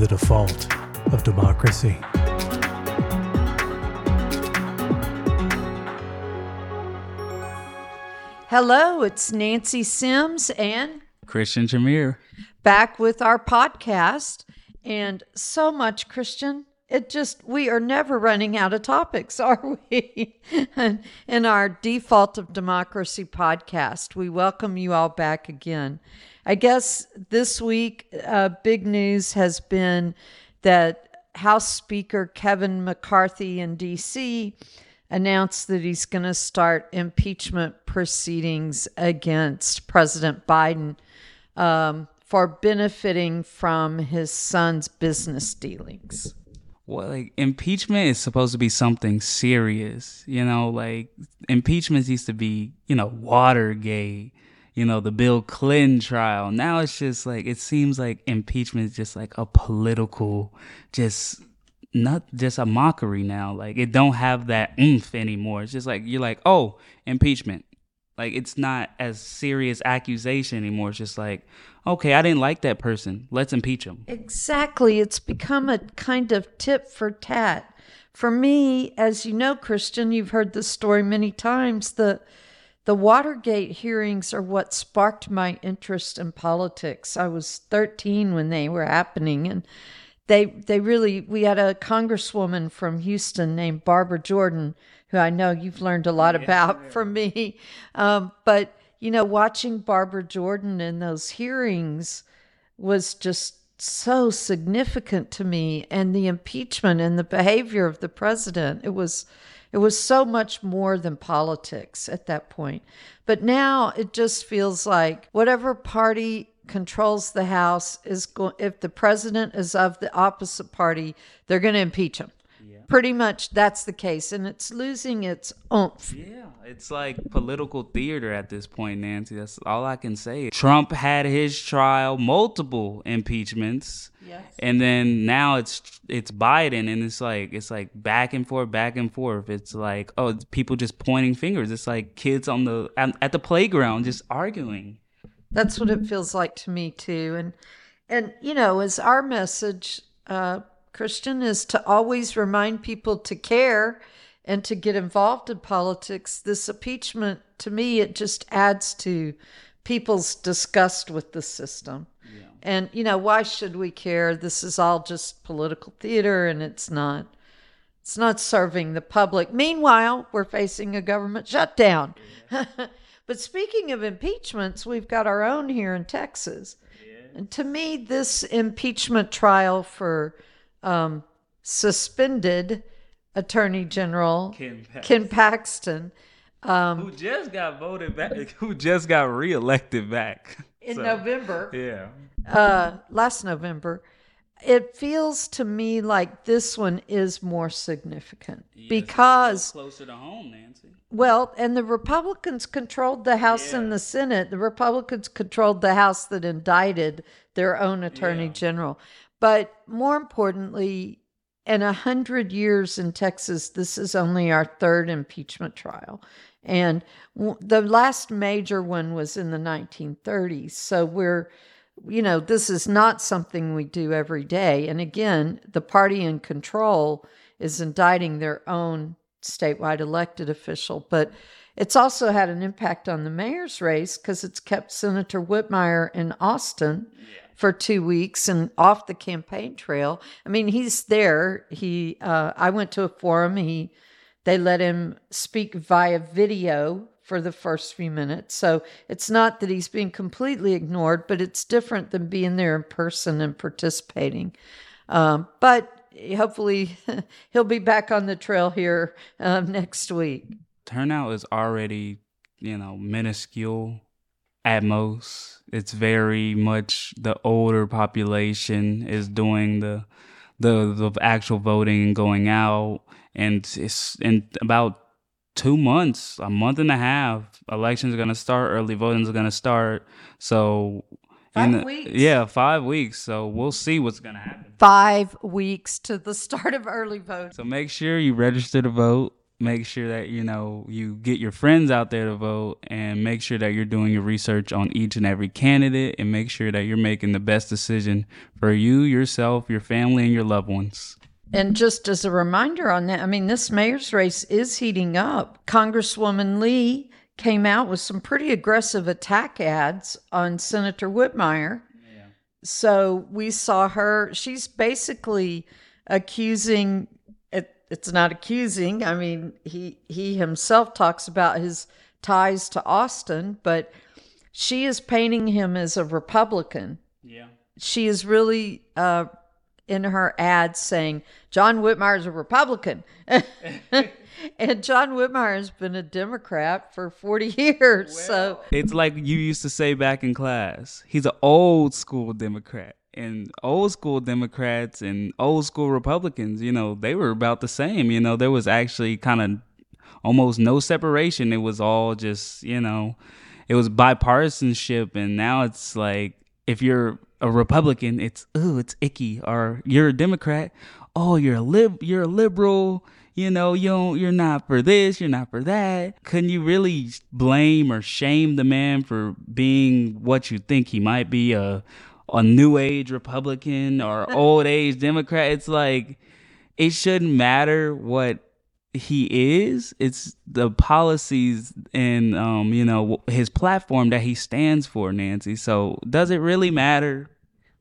the default of democracy. Hello, it's Nancy Sims and Christion Jameer. back with our podcast. And so much, Christion. It just, we are never running out of topics, are we? In our Default of Democracy podcast, we welcome you all back again. I guess this week, uh, big news has been that House Speaker Kevin McCarthy in D.C. announced that he's going to start impeachment proceedings against President Biden um, for benefiting from his son's business dealings. Well, like impeachment is supposed to be something serious, you know. Like impeachment used to be, you know, Watergate, you know, the Bill Clinton trial. Now it's just like it seems like impeachment is just like a political, just not just a mockery now. Like it don't have that oomph anymore. It's just like you're like, oh, impeachment. Like it's not as serious accusation anymore. It's just like, okay, I didn't like that person. Let's impeach him. Exactly. It's become a kind of tit for tat. For me, as you know, Christion, you've heard this story many times. The the Watergate hearings are what sparked my interest in politics. I was 13 when they were happening and they they really we had a congresswoman from Houston named Barbara Jordan who I know you've learned a lot about from me. Um, but you know, watching Barbara Jordan in those hearings was just so significant to me and the impeachment and the behavior of the president it was it was so much more than politics at that point. But now it just feels like whatever party controls the house is going if the president is of the opposite party they're going to impeach him pretty much that's the case and it's losing its oomph Yeah, it's like political theater at this point, Nancy. That's all I can say. Trump had his trial, multiple impeachments. Yes. And then now it's it's Biden and it's like it's like back and forth, back and forth. It's like oh, it's people just pointing fingers. It's like kids on the at, at the playground just arguing. That's what it feels like to me too. And and you know, as our message, uh, Christion, is to always remind people to care and to get involved in politics. This impeachment, to me, it just adds to people's disgust with the system. And you know, why should we care? This is all just political theater, and it's not. It's not serving the public. Meanwhile, we're facing a government shutdown. but speaking of impeachments, we've got our own here in Texas. And to me, this impeachment trial for um, suspended Attorney General Ken Paxton. Ken Paxton Who just got voted back? Who just got reelected back? in So, November, Yeah. uh, last November, it feels to me like this one is more significant because closer to home, Nancy. Well, and the Republicans controlled the House and the Senate. The Republicans controlled the House that indicted their own attorney Yeah. general. But more importantly, in a hundred years in Texas, this is only our third impeachment trial. And w- the last major one was in the 1930s. So we're, you know, this is not something we do every day. And again, the party in control is indicting their own statewide elected official. But it's also had an impact on the mayor's race because it's kept Senator Whitmire in Austin for two weeks and off the campaign trail. I mean, he's there. He, uh, I went to a forum. He, they let him speak via video for the first few minutes. So it's not that he's being completely ignored, but it's different than being there in person and participating. Um, but hopefully he'll be back on the trail here um, next week. Turnout is already, you know, minuscule at most. It's very much the older population is doing the the the actual voting and going out and it's in about two months, a month and a half, elections are gonna start, early voting is gonna start. So Five in- weeks. Yeah, five weeks. So we'll see what's gonna happen. Five weeks to the start of early voting. So make sure you register to vote make sure that you know you get your friends out there to vote and make sure that you're doing your research on each and every candidate and make sure that you're making the best decision for you yourself your family and your loved ones. And just as a reminder on that i mean this mayor's race is heating up. Congresswoman lee came out with some pretty aggressive attack ads on senator whitmire. Yeah. so we saw her. She's basically accusing it's not accusing. I mean, he he himself talks about his ties to Austin, but she is painting him as a Republican. Yeah. She is really uh, in her ad saying John Whitmire is a Republican. and John Whitmire has been a Democrat for 40 years. Well, so it's like you used to say back in class. He's an old school Democrat and old school Democrats and old school Republicans, you know, they were about the same. You know, there was actually kind of almost no separation. It was all just, you know, it was bipartisanship. And now it's like, if you're a Republican, it's, ooh, it's icky. Or you're a Democrat, oh, you're a lib, you're a liberal. You know, you don't, you're not for this, you're not for that. Couldn't you really blame or shame the man for being what you think he might be a a new age Republican or old age Democrat. It's like it shouldn't matter what he is. It's the policies and um, you know, his platform that he stands for, Nancy. So does it really matter?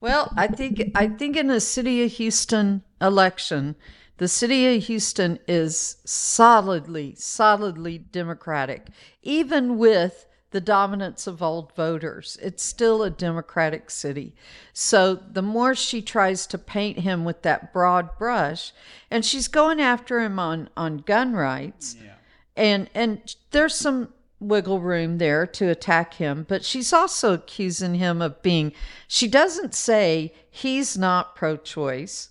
Well, I think I think in the city of Houston election, the city of Houston is solidly, solidly Democratic, even with the dominance of old voters. It's still a Democratic city. So the more she tries to paint him with that broad brush, and she's going after him on, on gun rights, yeah. and and there's some wiggle room there to attack him, but she's also accusing him of being she doesn't say he's not pro choice,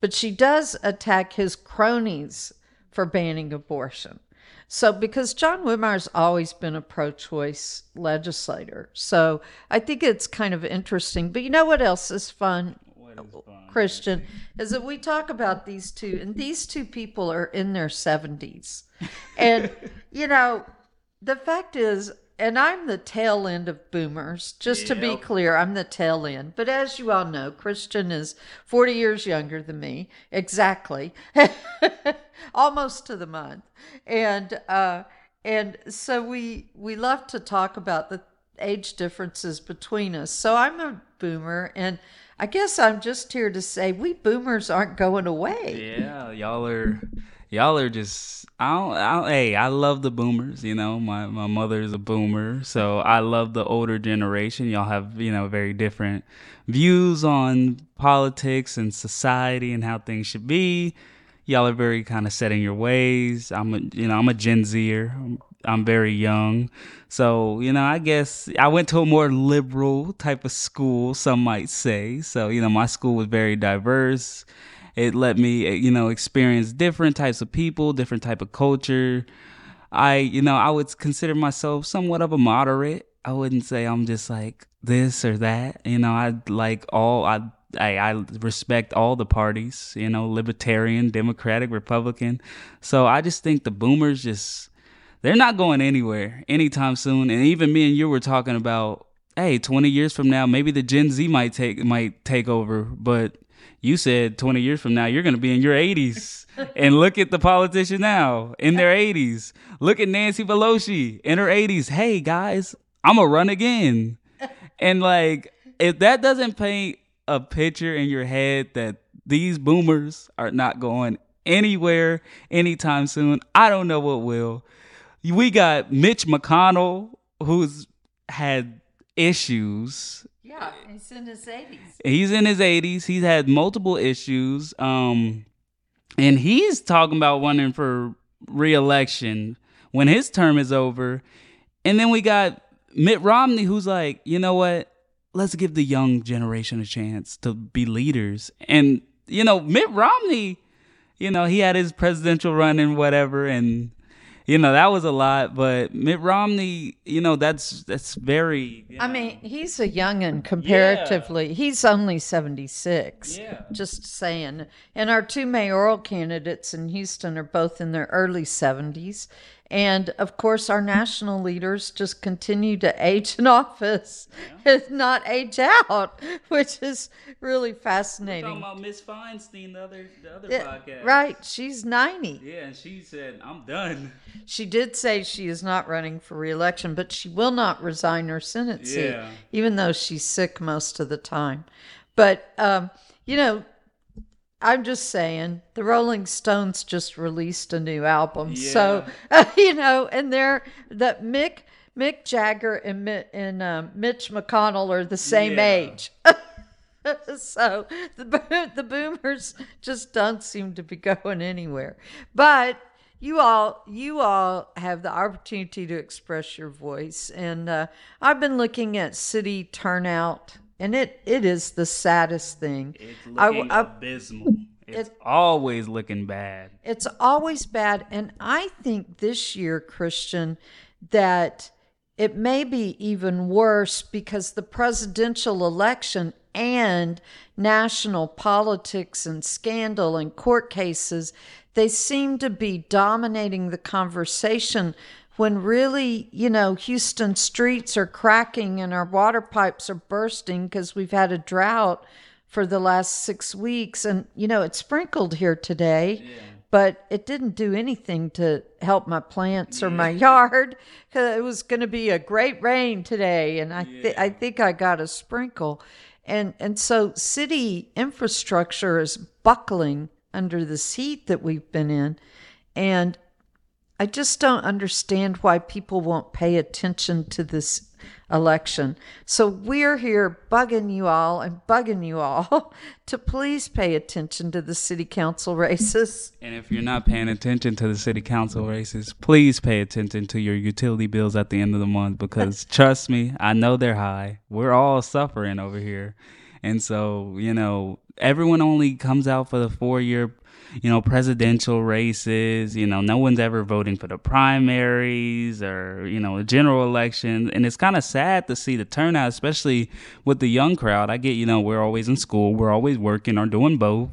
but she does attack his cronies for banning abortion. So, because John Whitmire's always been a pro choice legislator. So, I think it's kind of interesting. But you know what else is fun? Is fun Christian, is that we talk about these two, and these two people are in their 70s. And, you know, the fact is, and I'm the tail end of boomers, just yep. to be clear, I'm the tail end. But as you all know, Christion is 40 years younger than me, exactly, almost to the month. And, uh, and so we, we love to talk about the age differences between us. So I'm a boomer, and I guess I'm just here to say we boomers aren't going away. Yeah, y'all are y'all are just I don't, I don't, hey I love the boomers you know my my mother is a boomer so I love the older generation. Y'all have you know very different views on politics and society and how things should be. Y'all are very kind of set in your ways. I'm a you know I'm a Gen Zer. I'm, I'm very young. So you know I guess I went to a more liberal type of school some might say. So you know my school was very diverse it let me eh, you know experience different types of people different type of culture i you know i would consider myself somewhat of a moderate i wouldn't say i'm just like this or that you know i like all i I, I respect all the parties, you know, libertarian, democratic, republican. So I just think the boomers just they're not going anywhere anytime soon. And even me and you were talking about, hey, 20 years from now, maybe the Gen Z might take might take over, but you said 20 years from now you're going to be in your 80s and look at the politician now in their 80s look at nancy pelosi in her 80s hey guys i'm gonna run again. And like if that doesn't paint a picture in your head that these boomers are not going anywhere anytime soon i don't know what will. We got mitch mcconnell who's had issues yeah, he's in his 80s. He's in his 80s. He's had multiple issues. Um, and he's talking about running for reelection when his term is over. And then we got Mitt Romney, who's like, you know what? Let's give the young generation a chance to be leaders. And, you know, Mitt Romney, you know, he had his presidential run and whatever. And you know that was a lot. But Mitt Romney, you know that's that's very. you I mean, he's a youngin comparatively. He's only 76. Yeah. Just saying. And our two mayoral candidates in Houston are both in their early 70s. And of course, our national leaders just continue to age in office and not age out, which is really fascinating. talking fascinating. about Miss Feinstein, the other the other Yeah, podcast. right. She's 90. Yeah, and she said, "I'm done." She did say she is not running for reelection, but she will not resign her Senate seat, Yeah. even though she's sick most of the time. But, um, you know, I'm just saying, the Rolling Stones just released a new album. So, you know, and they're that Mick. Mick Jagger and, and um, Mitch McConnell are the same Yeah. age. so the the boomers just don't seem to be going anywhere. But you all you all have the opportunity to express your voice, and uh, I've been looking at city turnout, and it it is the saddest thing. It's looking I- abysmal. It's always looking bad. It's always bad. And I think this year, Christion, that it may be even worse because the presidential election and national politics and scandal and court cases, they seem to be dominating the conversation when really, you know, Houston streets are cracking and our water pipes are bursting because we've had a drought for the last six weeks. And, you know, it sprinkled here today, but it didn't do anything to help my plants or my yard. 'cause It was going to be a great rain today. And I, th- I think I got a sprinkle. And, and so city infrastructure is buckling under this heat that we've been in. And I just don't understand why people won't pay attention to this election. So we're here bugging you all and bugging you all to please pay attention to the city council races. And if you're not paying attention to the city council races, please pay attention to your utility bills at the end of the month because trust me, I know they're high. We're all suffering over here. And so, you know, everyone only comes out for the four year, you know, presidential races. You know, no one's ever voting for the primaries or, you know, a general election. And it's kind of sad to see the turnout, especially with the young crowd. I get, you know, we're always in school, we're always working or doing both.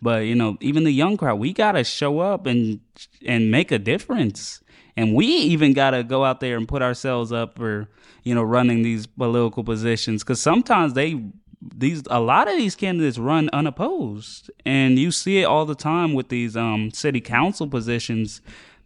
But you know, even the young crowd, we gotta show up and and make a difference. And we even gotta go out there and put ourselves up for you know running these political positions because sometimes they these a lot of these candidates run unopposed, and you see it all the time with these um city council positions.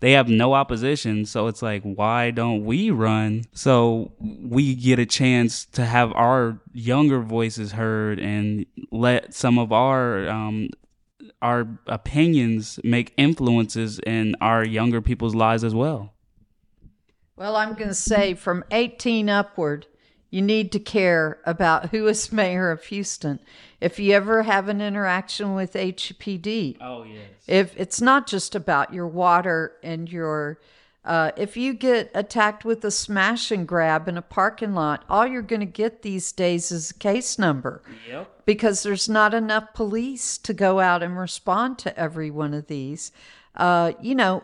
They have no opposition, so it's like, why don't we run so we get a chance to have our younger voices heard and let some of our um, our opinions make influences in our younger people's lives as well. Well, I'm going to say from 18 upward, you need to care about who is mayor of Houston. If you ever have an interaction with HPD, Oh yes. if it's not just about your water and your uh, if you get attacked with a smash and grab in a parking lot all you're going to get these days is a case number Yep. because there's not enough police to go out and respond to every one of these uh, you know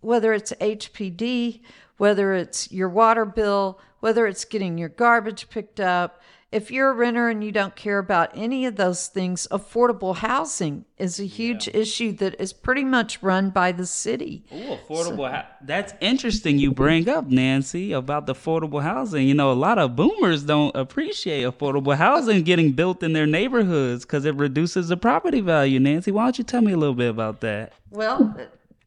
whether it's hpd whether it's your water bill whether it's getting your garbage picked up if you're a renter and you don't care about any of those things, affordable housing is a huge issue that is pretty much run by the city. Ooh, affordable. hou- That's interesting. You bring up Nancy about the affordable housing. You know, a lot of boomers don't appreciate affordable housing getting built in their neighborhoods because it reduces the property value. Nancy, why don't you tell me a little bit about that? Well,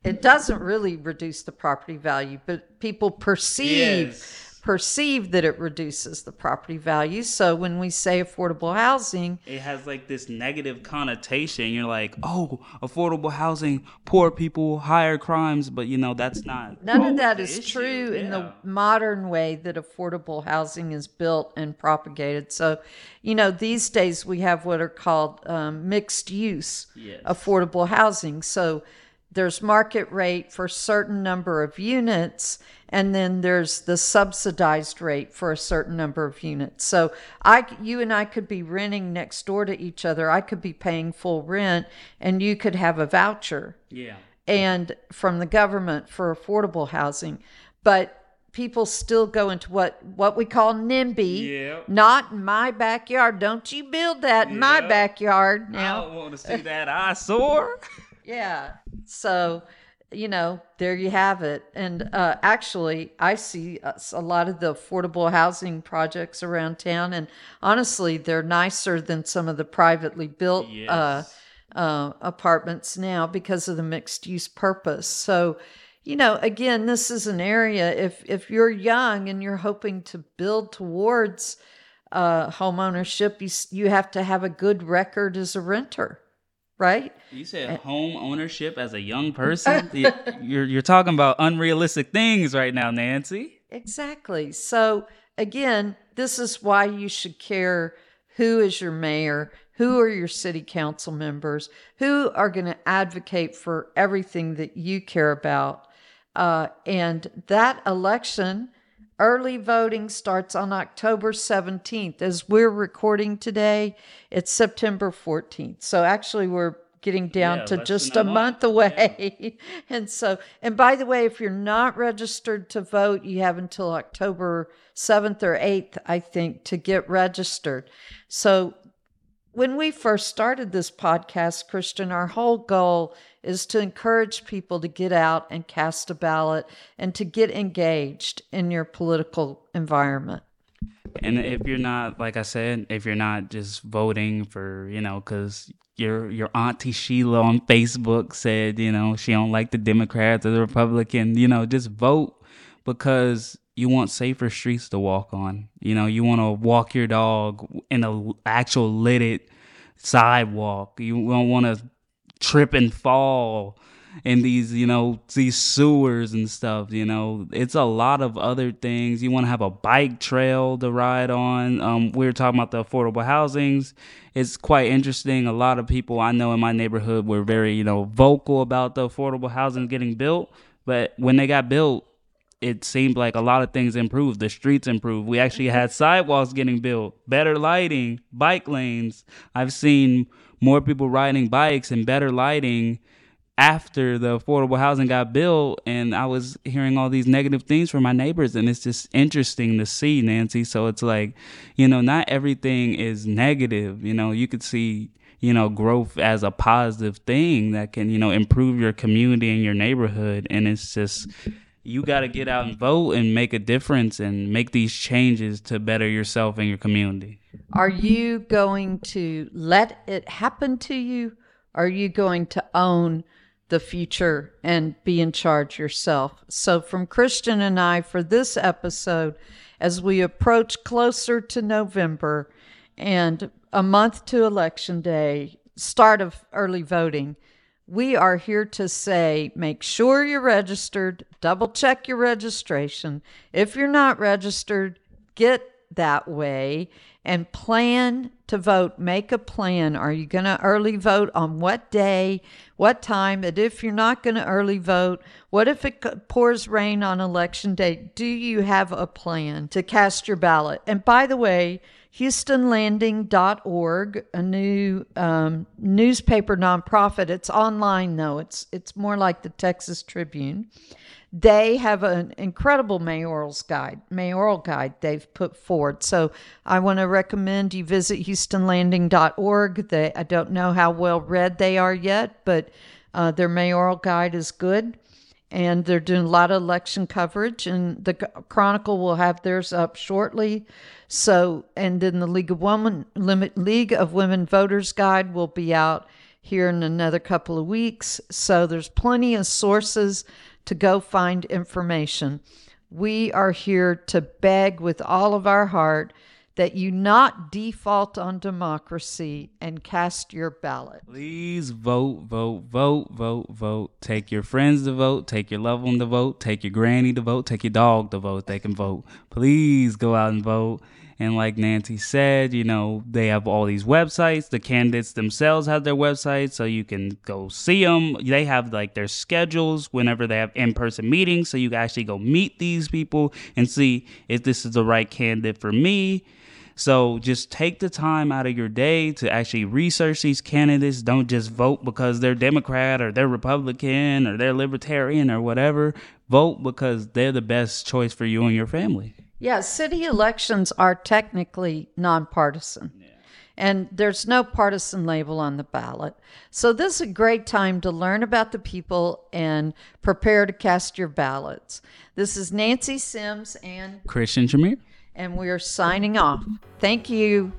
it, doesn't really reduce the property value, but people perceive Yes. perceive that it reduces the property value. So when we say affordable housing, it has like this negative connotation. You're like, oh, affordable housing, poor people, higher crimes, but you know that's not. None of that is issue. true in the modern way that affordable housing is built and propagated. So, you know, these days we have what are called um, mixed use Yes. affordable housing. So there's market rate for a certain number of units, and then there's the subsidized rate for a certain number of units. So I, you and I could be renting next door to each other. I could be paying full rent, and you could have a voucher Yeah. and from the government for affordable housing. But people still go into what what we call NIMBY. Yeah. Not in my backyard. Don't you build that in my Yeah. backyard I now. don't want to see that eyesore. Yeah. So, you know, there you have it. And uh, actually, I see uh, a lot of the affordable housing projects around town, and honestly, they're nicer than some of the privately built uh, Yes. uh, apartments now because of the mixed use purpose. So, you know, again, this is an area if if you're young and you're hoping to build towards uh, home ownership, you you have to have a good record as a renter, right? You said home ownership as a young person. You're you're talking about unrealistic things right now, Nancy. Exactly. So again, this is why you should care who is your mayor, who are your city council members, who are going to advocate for everything that you care about. Uh, and that election, early voting starts on October 17th. As we're recording today, it's September 14th. So actually, we're getting down Yeah, to just a month month. away. and so, and by the way, if you're not registered to vote, you have until October 7th or 8th, I think, to get registered. So when we first started this podcast, Christion, our whole goal is to encourage people to get out and cast a ballot and to get engaged in your political environment. And if you're not, like I said, if you're not just voting for, you know, because your your auntie Sheila on Facebook said, you know, she don't like the Democrats or the Republican, you know, just vote because you want safer streets to walk on. You know, you want to walk your dog in a actual lidded sidewalk. You don't want to trip and fall in these you know these sewers and stuff you know it's a lot of other things you want to have a bike trail to ride on um we were talking about the affordable housings it's quite interesting a lot of people i know in my neighborhood were very you know vocal about the affordable housing getting built but when they got built it seemed like a lot of things improved. The streets improved. We actually had sidewalks getting built, better lighting, bike lanes. I've seen more people riding bikes and better lighting after the affordable housing got built. And I was hearing all these negative things from my neighbors. And it's just interesting to see, Nancy. So it's like, you know, not everything is negative. You know, you could see you know growth as a positive thing that can you know improve your community and your neighborhood and it's just you got to get out and vote and make a difference and make these changes to better yourself and your community. Are you going to let it happen to you? Are you going to own the future and be in charge yourself? So, from Christion and I for this episode, as we approach closer to November and a month to election day, start of early voting, we are here to say make sure you're registered, double check your registration. If you're not registered, get that way and plan to vote. Make a plan. Are you going to early vote on what day, what time? And if you're not going to early vote, what if it pours rain on election day? Do you have a plan to cast your ballot? And by the way, HoustonLanding.org, a new um, newspaper nonprofit. It's online though. It's it's more like the Texas Tribune. They have an incredible mayoral's guide, mayoral guide they've put forward. So I want to recommend you visit HoustonLanding.org. They I don't know how well read they are yet, but uh, their mayoral guide is good and they're doing a lot of election coverage and the chronicle will have theirs up shortly so and then the league of women league of women voters guide will be out here in another couple of weeks so there's plenty of sources to go find information we are here to beg with all of our heart that you not default on democracy and cast your ballot Please vote, vote, vote, vote, vote. Take your friends to vote. Take your loved one to vote. Take your granny to vote. Take your dog to vote. They can vote. Please go out and vote. And like Nancy said, you know, they have all these websites. The candidates themselves have their websites, so you can go see them. They have like their schedules whenever they have in person meetings, so you can actually go meet these people and see if this is the right candidate for me. So just take the time out of your day to actually research these candidates. Don't just vote because they're Democrat or they're Republican or they're Libertarian or whatever. Vote because they're the best choice for you and your family. Yeah, city elections are technically nonpartisan. And there's no partisan label on the ballot. So, this is a great time to learn about the people and prepare to cast your ballots. This is Nancy Sims and Christion Jameer. and we're signing off. Thank you.